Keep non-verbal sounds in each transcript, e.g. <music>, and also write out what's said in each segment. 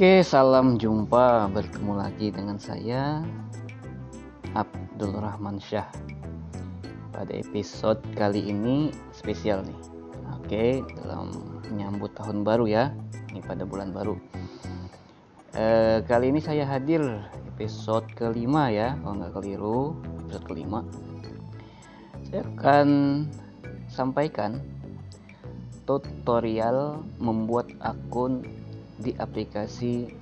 Oke, salam jumpa. Bertemu lagi dengan saya Abdul Rahman Syah. Pada episode kali ini spesial nih. Oke, dalam menyambut tahun baru ya. Ini pada bulan baru. E, kali ini saya hadir episode kelima ya, kalau nggak keliru, episode kelima. Saya akan sampaikan tutorial membuat akun di aplikasi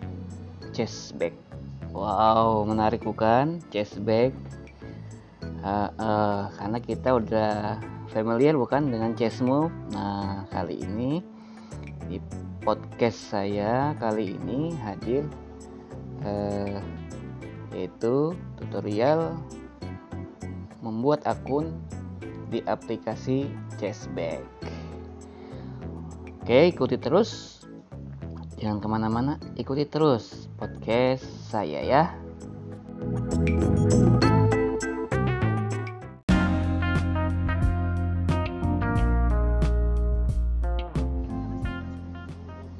Chessback. Wow, menarik bukan? Chessback. Uh, uh, karena kita udah familiar bukan dengan Chessmove. Nah, kali ini di podcast saya kali ini hadir uh, yaitu tutorial membuat akun di aplikasi Chessback. Oke, ikuti terus Jangan ke mana-mana, ikuti terus podcast saya ya.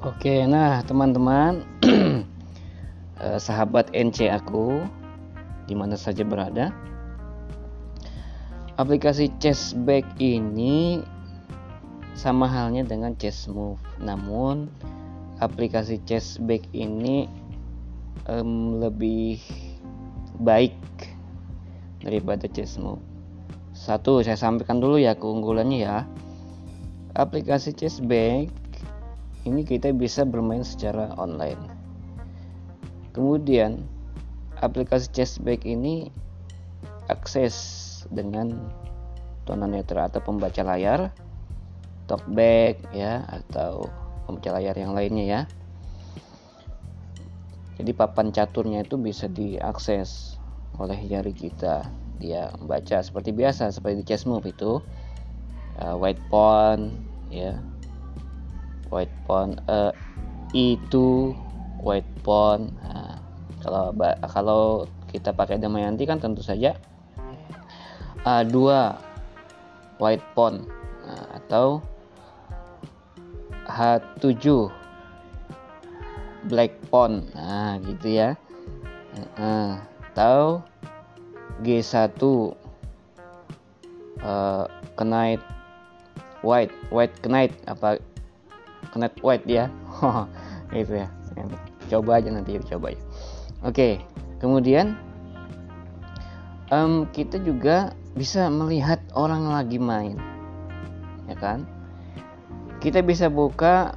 Oke, nah teman-teman, <clears throat> eh, sahabat NC aku, di mana saja berada, aplikasi Chessback ini sama halnya dengan Chessmove, namun aplikasi Chessback ini um, lebih baik daripada Chessmove. Satu, saya sampaikan dulu ya keunggulannya ya. Aplikasi Chessback ini kita bisa bermain secara online. Kemudian aplikasi Chessback ini akses dengan tunanetra atau pembaca layar, talkback ya atau pemecah layar yang lainnya ya. Jadi papan caturnya itu bisa diakses oleh jari kita. Dia membaca seperti biasa seperti di chess move itu. Uh, white pawn ya. White pawn uh, itu white pawn. Nah, kalau kalau kita pakai Damayanti kan tentu saja uh, dua white pawn. Nah, atau H7 Black Pond. Nah gitu ya. Atau G1 uh, Knight White. White Knight. Apa? Knight White ya. <laughs> Gitu ya. Coba aja nanti coba ya oke kemudian um, kita juga bisa melihat orang lagi main. Ya kan kita bisa buka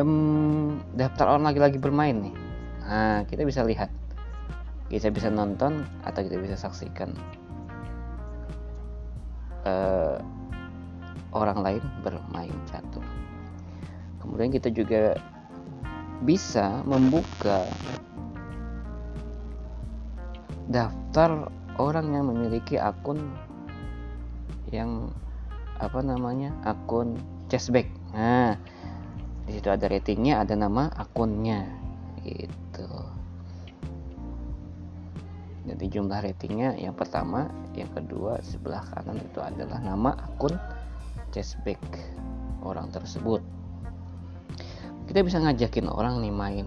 um, daftar orang lagi-lagi bermain nih. Nah kita bisa lihat. Kita bisa nonton atau kita bisa saksikan uh, orang lain bermain catur kemudian kita juga bisa membuka daftar orang yang memiliki akun yang apa namanya akun cashback. Nah di situ ada ratingnya ada nama akunnya gitu. Jadi jumlah ratingnya yang pertama yang kedua sebelah kanan itu adalah nama akun cashback orang tersebut. Kita bisa ngajakin orang nih main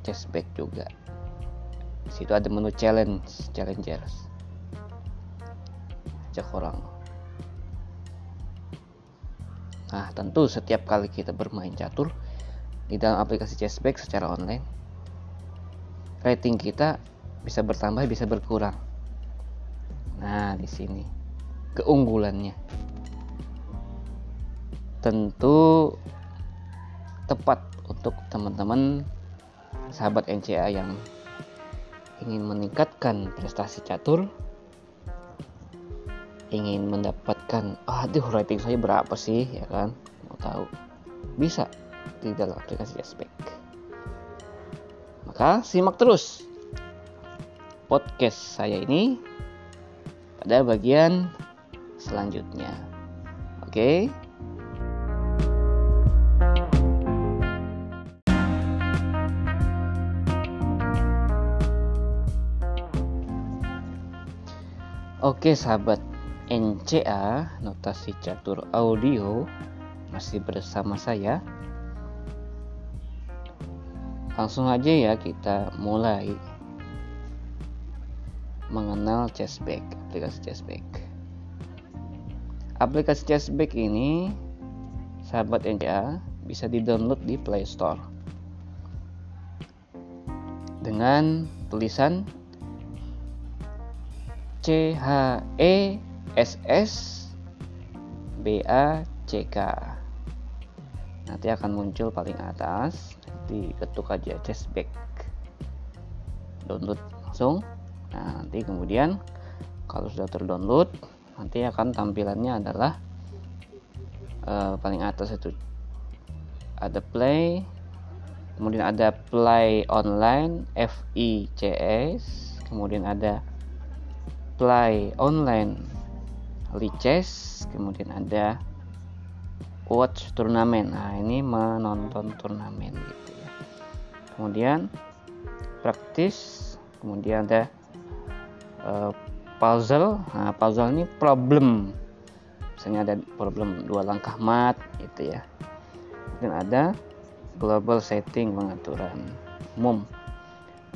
cashback juga. Di situ ada menu challenge challengers ajak orang. Nah tentu setiap kali kita bermain catur di dalam aplikasi Chessback secara online rating kita bisa bertambah bisa berkurang. Nah di sini keunggulannya. Tentu tepat untuk teman-teman sahabat NCA yang ingin meningkatkan prestasi catur ingin mendapatkan aduh rating saya berapa sih? Ya kan? Mau tahu. Bisa di dalam aplikasi Cashback maka simak terus podcast saya ini pada bagian selanjutnya. Oke? Okay? Oke sahabat NCA notasi catur audio masih bersama saya langsung aja ya kita mulai mengenal Chessback, aplikasi Chessback. Aplikasi Chessback ini sahabat NCA bisa di Play Store. Dengan tulisan C H E S S B A C K. Nanti akan muncul paling atas, diketuk aja Chessback. Download langsung nah nanti kemudian kalau sudah terdownload nanti akan tampilannya adalah uh, paling atas itu ada play kemudian ada play online FICS kemudian ada play online liches kemudian ada watch turnamen nah ini menonton turnamen gitu ya. Kemudian praktis kemudian ada uh, puzzle. Nah puzzle ini problem. Misalnya ada problem dua langkah mat gitu ya. Dan ada global setting pengaturan. Umum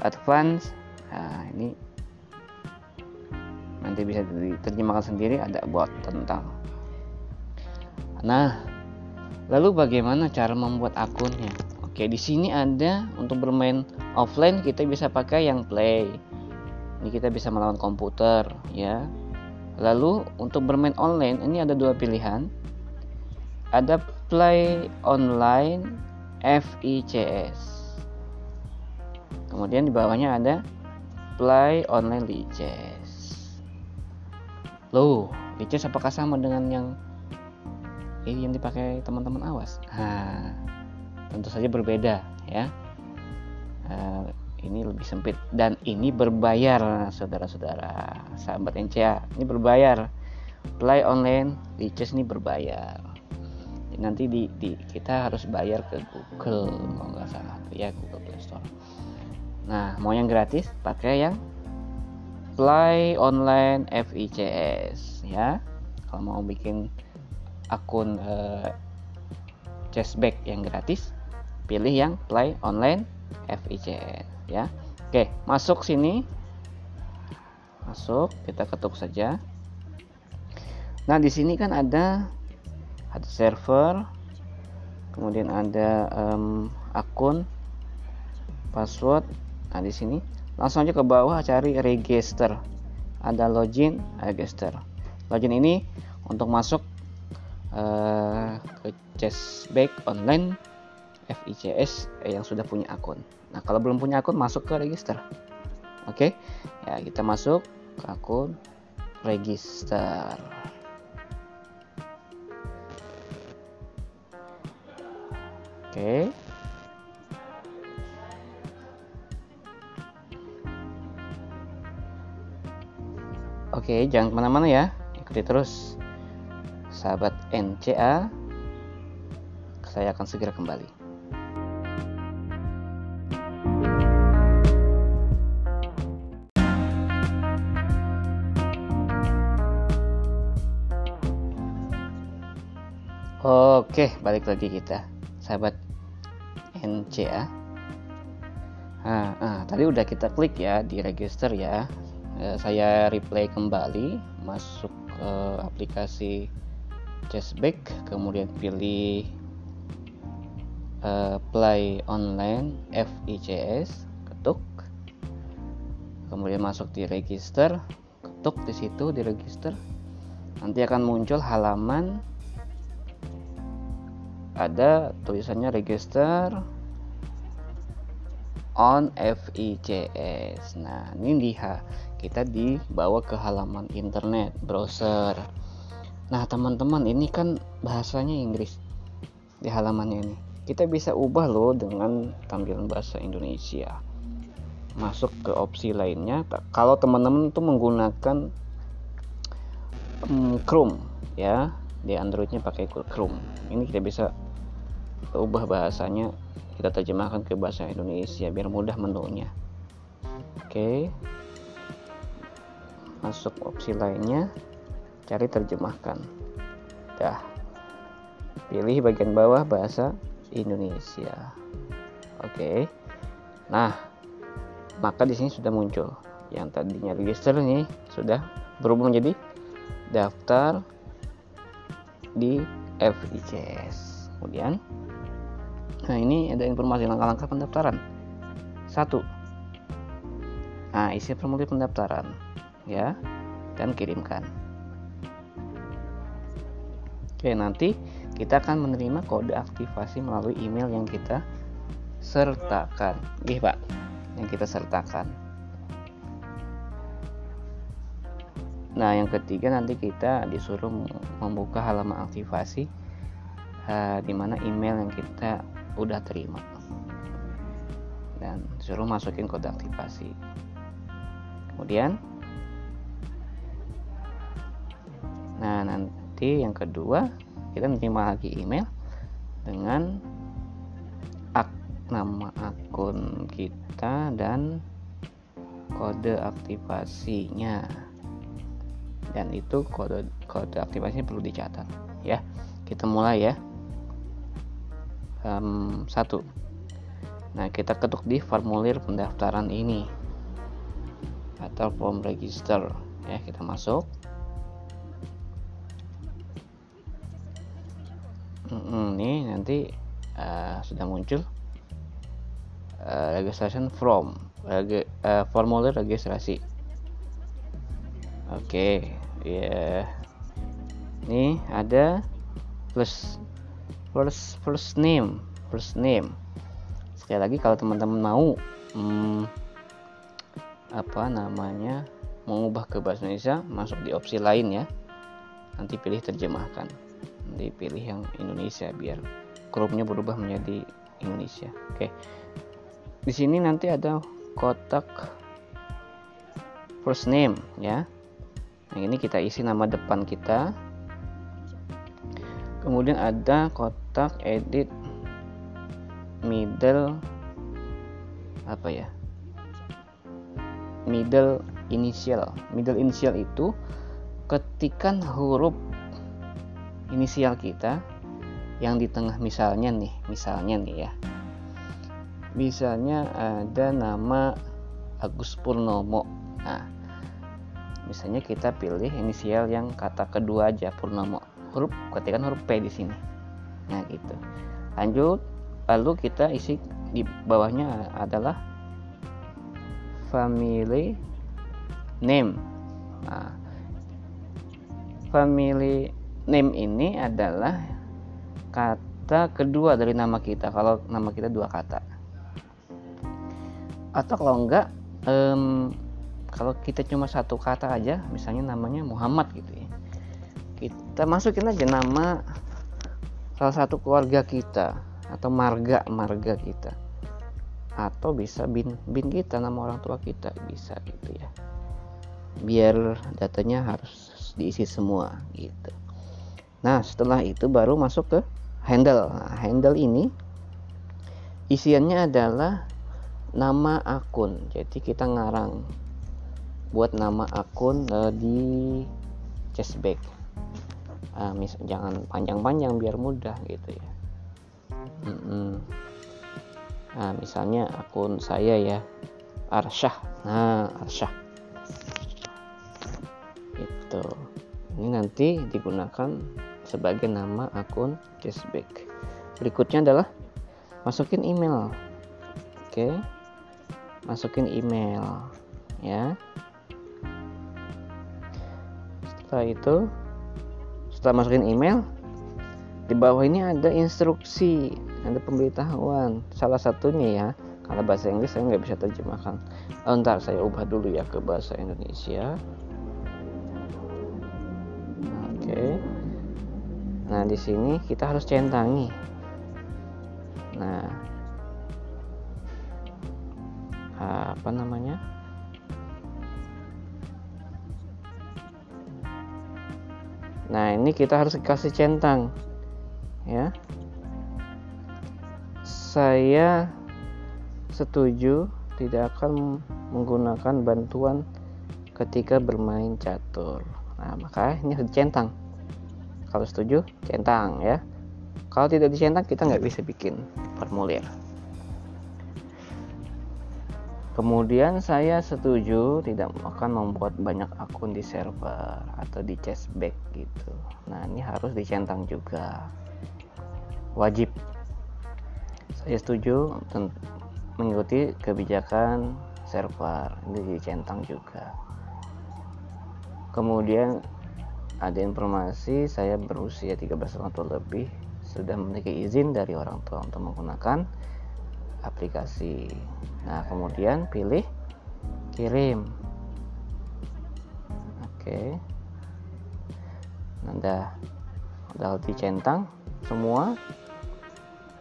advance. Nah ini nanti bisa diterjemahkan sendiri ada buat tentang. Nah lalu bagaimana cara membuat akunnya? Oke di sini ada untuk bermain offline kita bisa pakai yang play. Ini kita bisa melawan komputer ya. Lalu untuk bermain online ini ada dua pilihan. Ada play online FICS kemudian di bawahnya ada play online liches loh liches apakah sama dengan yang ini yang dipakai teman-teman awas? Nah tentu saja berbeda ya. Uh, ini lebih sempit. Dan ini berbayar saudara-saudara. Sahabat NCA ini berbayar. Play online liches ini berbayar. Nanti di, di kita harus bayar ke Google mau nggak salah. Ya Google Play Store. Nah mau yang gratis pakai yang play online FICS ya. Kalau mau bikin akun uh, cashback yang gratis pilih yang play online FICS ya. Oke masuk sini. Masuk kita ketuk saja. Nah di sini kan ada ada server kemudian ada um, akun password. Nah di sini langsung aja ke bawah cari register ada login register login ini untuk masuk uh, ke Chessback online FICS yang sudah punya akun Nah, kalau belum punya akun masuk ke register. Oke. Okay? Ya, kita masuk ke akun register. Oke. Okay. Oke, jangan ke mana-mana ya. Ikuti terus. Sahabat NCA, saya akan segera kembali. Oke, balik lagi kita, sahabat NCA. Nah, nah, tadi udah kita klik ya di register ya. E, saya replay kembali, masuk ke aplikasi Chessback, kemudian pilih e, Play Online FICS, ketuk. Kemudian masuk di register, ketuk di situ di register. Nanti akan muncul halaman ada tulisannya register on FICS. Nah, ini lihat kita dibawa ke halaman internet browser. Nah, teman-teman, ini kan bahasanya Inggris di halamannya ini. Kita bisa ubah loh dengan tampilan bahasa Indonesia. Masuk ke opsi lainnya. Kalau teman-teman tuh menggunakan um, Chrome ya, di Androidnya pakai Chrome. Ini kita bisa ubah bahasanya kita terjemahkan ke bahasa Indonesia biar mudah menunya oke masuk opsi lainnya cari terjemahkan. Dah. Pilih bagian bawah bahasa Indonesia. Oke. Nah, maka di sini sudah muncul. Yang tadinya register ini sudah berubah menjadi daftar di FICS. Kemudian, nah ini ada informasi langkah-langkah pendaftaran. Satu, nah isi formulir pendaftaran, ya, dan kirimkan. Oke, nanti kita akan menerima kode aktivasi melalui email yang kita sertakan. Ih, Pak, yang kita sertakan. Nah, yang ketiga nanti kita disuruh membuka halaman aktivasi uh, di mana email yang kita udah terima. Dan suruh masukin kode aktivasi. Kemudian Nah, nanti yang kedua kita menerima lagi email dengan ak nama akun kita dan kode aktivasinya. Dan itu kode kode aktivasinya perlu dicatat ya. Kita mulai ya. Um, satu. Nah kita ketuk di formulir pendaftaran ini atau form register ya. Kita masuk ini nanti uh, sudah muncul uh, registration form regi uh, formulir registrasi oke okay, ya yeah. ini ada plus first first name first name. Sekali lagi kalau teman-teman mau hmm, apa namanya mengubah ke bahasa Indonesia masuk di opsi lain ya. Nanti pilih terjemahkan dipilih yang Indonesia biar grupnya berubah menjadi Indonesia. Oke. Di sini nanti ada kotak first name ya. Nah ini kita isi nama depan kita. Kemudian ada kotak edit middle apa ya? Middle initial. Middle initial itu ketikan huruf inisial kita yang di tengah misalnya nih misalnya nih ya. Misalnya ada nama Agus Purnomo. Nah misalnya kita pilih inisial yang kata kedua aja Purnomo. Huruf ketikkan huruf P di sini. Nah gitu. Lanjut lalu kita isi di bawahnya adalah family name. Nah family name ini adalah kata kedua dari nama kita kalau nama kita dua kata. Atau kalau enggak um, kalau kita cuma satu kata aja misalnya namanya Muhammad gitu ya. Kita masukin aja nama salah satu keluarga kita atau marga marga kita. Atau bisa bin bin kita nama orang tua kita bisa gitu ya. Biar datanya harus diisi semua gitu Nah, setelah itu baru masuk ke handle. Nah, handle ini isiannya adalah nama akun. Jadi kita ngarang buat nama akun uh, di cashback. Uh, mis jangan panjang-panjang biar mudah gitu ya. Mm -mm. Nah, misalnya akun saya ya Arsyah. Nah, Arsyah. Itu. Ini nanti digunakan sebagai nama akun cashback. Berikutnya adalah masukin email. Oke. Masukin email ya. Setelah itu setelah masukin email di bawah ini ada instruksi, ada pemberitahuan. Salah satunya ya, kalau bahasa Inggris saya nggak bisa terjemahkan. Oh, ntar saya ubah dulu ya ke bahasa Indonesia. Nah, di sini kita harus centangi. Nah, apa namanya? Nah, ini kita harus kasih centang. Ya. Saya setuju tidak akan menggunakan bantuan ketika bermain catur. Nah, maka ini harus centang kalau setuju centang ya. Kalau tidak dicentang kita nggak bisa bikin formulir. Kemudian saya setuju tidak akan membuat banyak akun di server atau di chessback gitu. Nah ini harus dicentang juga. Wajib. Saya setuju mengikuti kebijakan server. Ini dicentang juga. Kemudian ada informasi saya berusia 13 tahun atau lebih sudah memiliki izin dari orang tua untuk menggunakan aplikasi. Nah kemudian pilih kirim. Oke. Nah udah dicentang semua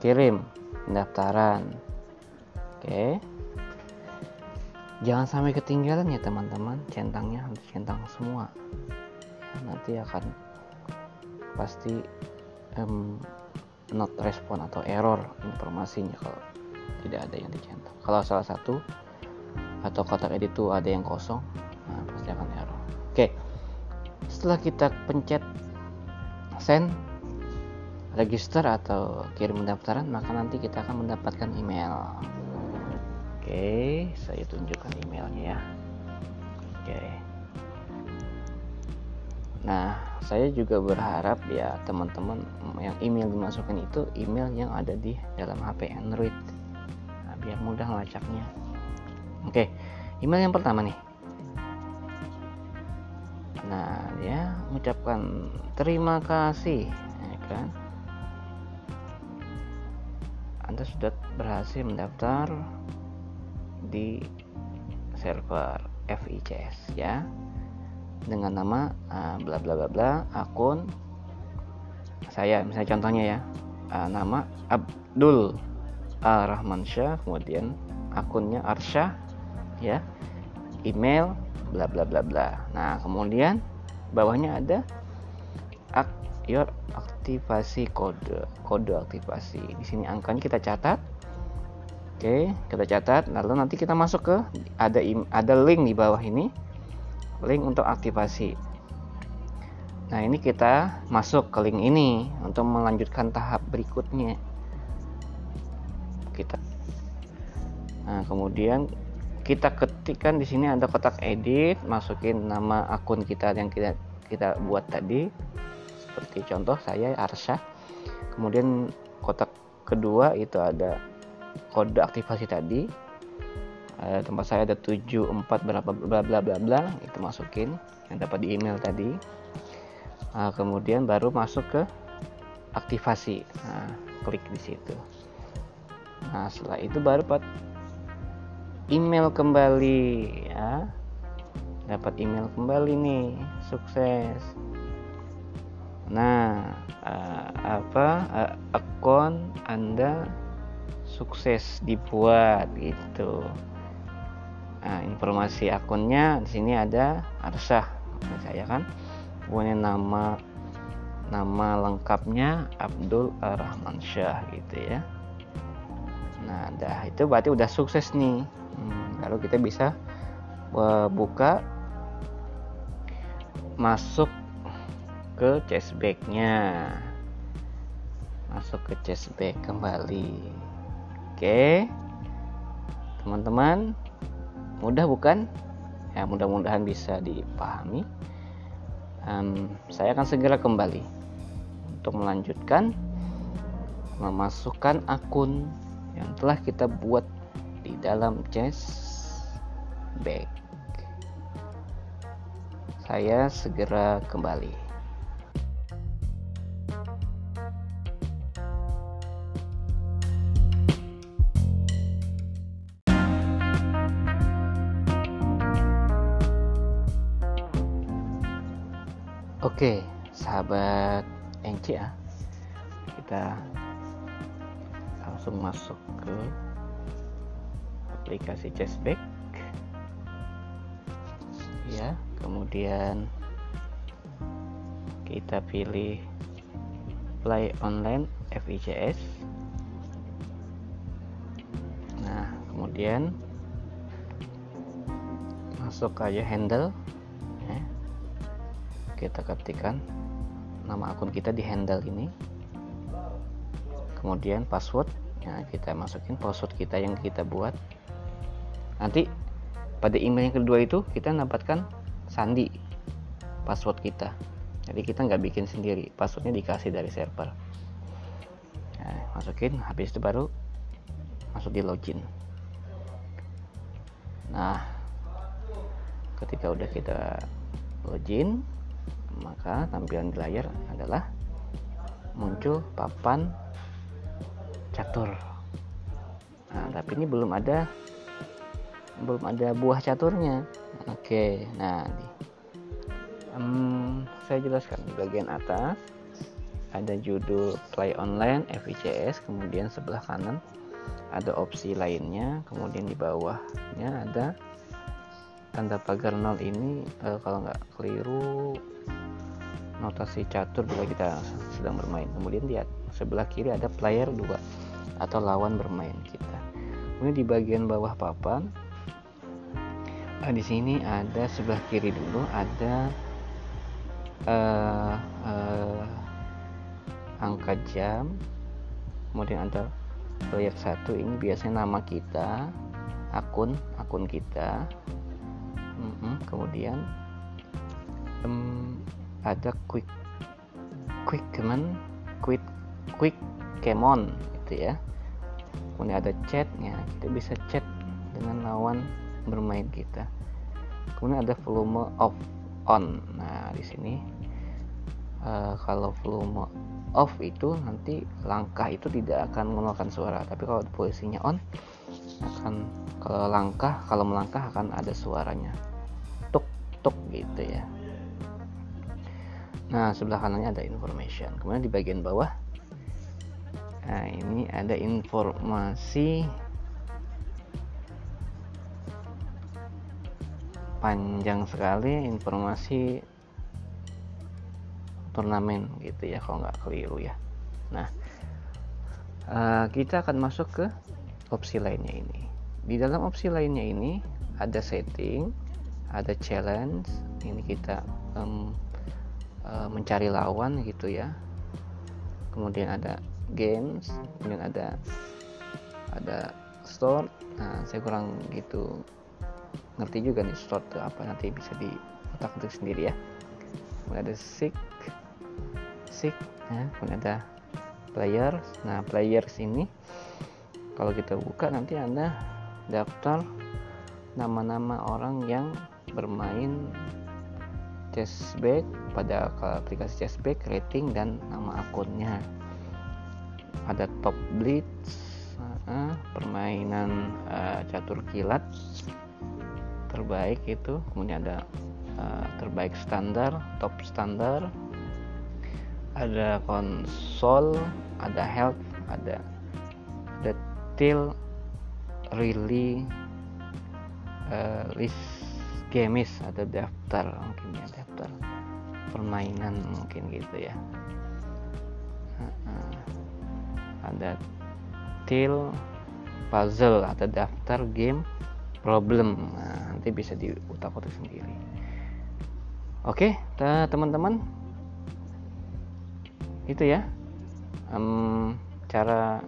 kirim pendaftaran. Oke. Jangan sampai ketinggalan ya teman-teman centangnya harus centang semua nanti akan pasti um, not respon atau error informasinya kalau tidak ada yang dicentang kalau salah satu atau kotak edit itu ada yang kosong nah pasti akan error. Oke setelah kita pencet send register atau kirim pendaftaran maka nanti kita akan mendapatkan email. Oke, saya tunjukkan emailnya ya. Nah, saya juga berharap ya teman-teman yang email dimasukkan itu email yang ada di dalam HP Android. Nah, biar mudah melacaknya. Oke, email yang pertama nih. Nah, dia mengucapkan terima kasih, ya kan? Anda sudah berhasil mendaftar di server FICS ya dengan nama uh, bla bla bla bla akun. Saya misalnya contohnya ya uh, nama Abdul Al Rahman Syah kemudian akunnya Arsha ya email bla bla bla bla. Nah kemudian bawahnya ada ak your aktivasi kode kode aktivasi. Di sini angkanya kita catat. Oke, kita catat. Lalu nanti kita masuk ke ada ada link di bawah ini, link untuk aktivasi. Nah, ini kita masuk ke link ini untuk melanjutkan tahap berikutnya. Kita Nah, kemudian kita ketikkan di sini ada kotak edit, masukin nama akun kita yang kita kita buat tadi. Seperti contoh saya Arsha. Kemudian kotak kedua itu ada kode aktivasi tadi uh, tempat saya ada 74 berapa bla bla bla bla itu masukin yang dapat di email tadi. Uh, kemudian baru masuk ke aktivasi. Nah, klik di situ. Nah setelah itu baru dapat email kembali ya. Dapat email kembali nih sukses. Nah uh, apa uh, akun anda sukses dibuat gitu nah informasi akunnya di sini ada Arsah saya kan. Punya nama nama lengkapnya Abdul Rahman Syah gitu ya. Nah dah itu berarti udah sukses nih. Hmm, lalu kita bisa uh, buka masuk ke chestbacknya masuk ke chestback kembali. Oke, teman-teman, mudah bukan? Ya, mudah-mudahan bisa dipahami. Um, saya akan segera kembali untuk melanjutkan memasukkan akun yang telah kita buat di dalam chest bag. Saya segera kembali. Sahabat ya, kita langsung masuk ke aplikasi Chessback. Ya, kemudian kita pilih Play Online FICS. Nah, kemudian masuk aja handle kita ketikkan nama akun kita di handle ini. Kemudian password ya kita masukin password kita yang kita buat. Nanti pada email yang kedua itu kita dapatkan sandi password kita. Jadi kita nggak bikin sendiri passwordnya dikasih dari server. Nah, masukin habis itu baru masuk di login. Nah ketika udah kita login maka tampilan di layar adalah muncul papan catur. Nah tapi ini belum ada belum ada buah caturnya. Oke nah di, um, saya jelaskan di bagian atas. Ada judul play online FICS kemudian sebelah kanan ada opsi lainnya kemudian di bawahnya ada tanda pagar nol ini uh, kalau nggak keliru notasi catur bila kita sedang bermain. Kemudian lihat sebelah kiri ada player 2 atau lawan bermain kita. Kemudian di bagian bawah papan uh, di sini ada sebelah kiri dulu ada uh, uh, angka jam. Kemudian ada proyek satu. Ini biasanya nama kita akun akun kita. Mm-hmm. kemudian um, ada quick quick keman quick quick kemon gitu ya. Kemudian ada chatnya kita bisa chat dengan lawan bermain kita. Kemudian ada volume off on. Nah di sini uh, kalau volume off itu nanti langkah itu tidak akan mengeluarkan suara. Tapi kalau posisinya on akan kalau langkah kalau melangkah akan ada suaranya. Tuk tuk gitu ya nah sebelah kanannya ada information. Kemudian di bagian bawah nah ini ada informasi panjang sekali informasi turnamen gitu ya kalau nggak keliru ya. Nah uh, kita akan masuk ke opsi lainnya ini. Di dalam opsi lainnya ini ada setting ada challenge. Ini kita um, uh, mencari lawan gitu ya. Kemudian ada games kemudian ada ada store. Nah saya kurang gitu ngerti juga nih store itu apa nanti bisa di otak sendiri ya. Kemudian ada seek basic ya. Kemudian ada players. Nah players ini kalau kita buka nanti ada daftar nama-nama orang yang bermain chessback pada aplikasi chessback rating dan nama akunnya. Ada top blitz uh, permainan uh, catur kilat terbaik itu. Kemudian ada uh, terbaik standar top standar. Ada konsol ada health ada detail really uh, list games ada daftar mungkin ya daftar permainan mungkin gitu ya. Ada till puzzle atau daftar game problem. Nah, nanti bisa diutak-utak sendiri. Oke teman-teman. Itu ya um, cara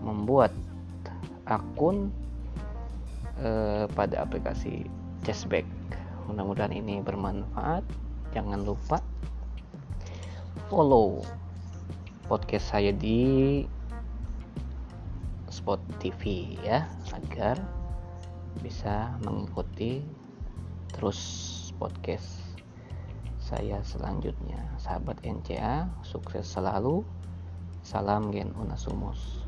membuat akun uh, pada aplikasi cashback. Mudah-mudahan ini bermanfaat. Jangan lupa follow podcast saya di Spot TV ya agar bisa mengikuti terus podcast saya selanjutnya. Sahabat NCA sukses selalu. Salam gen unasumus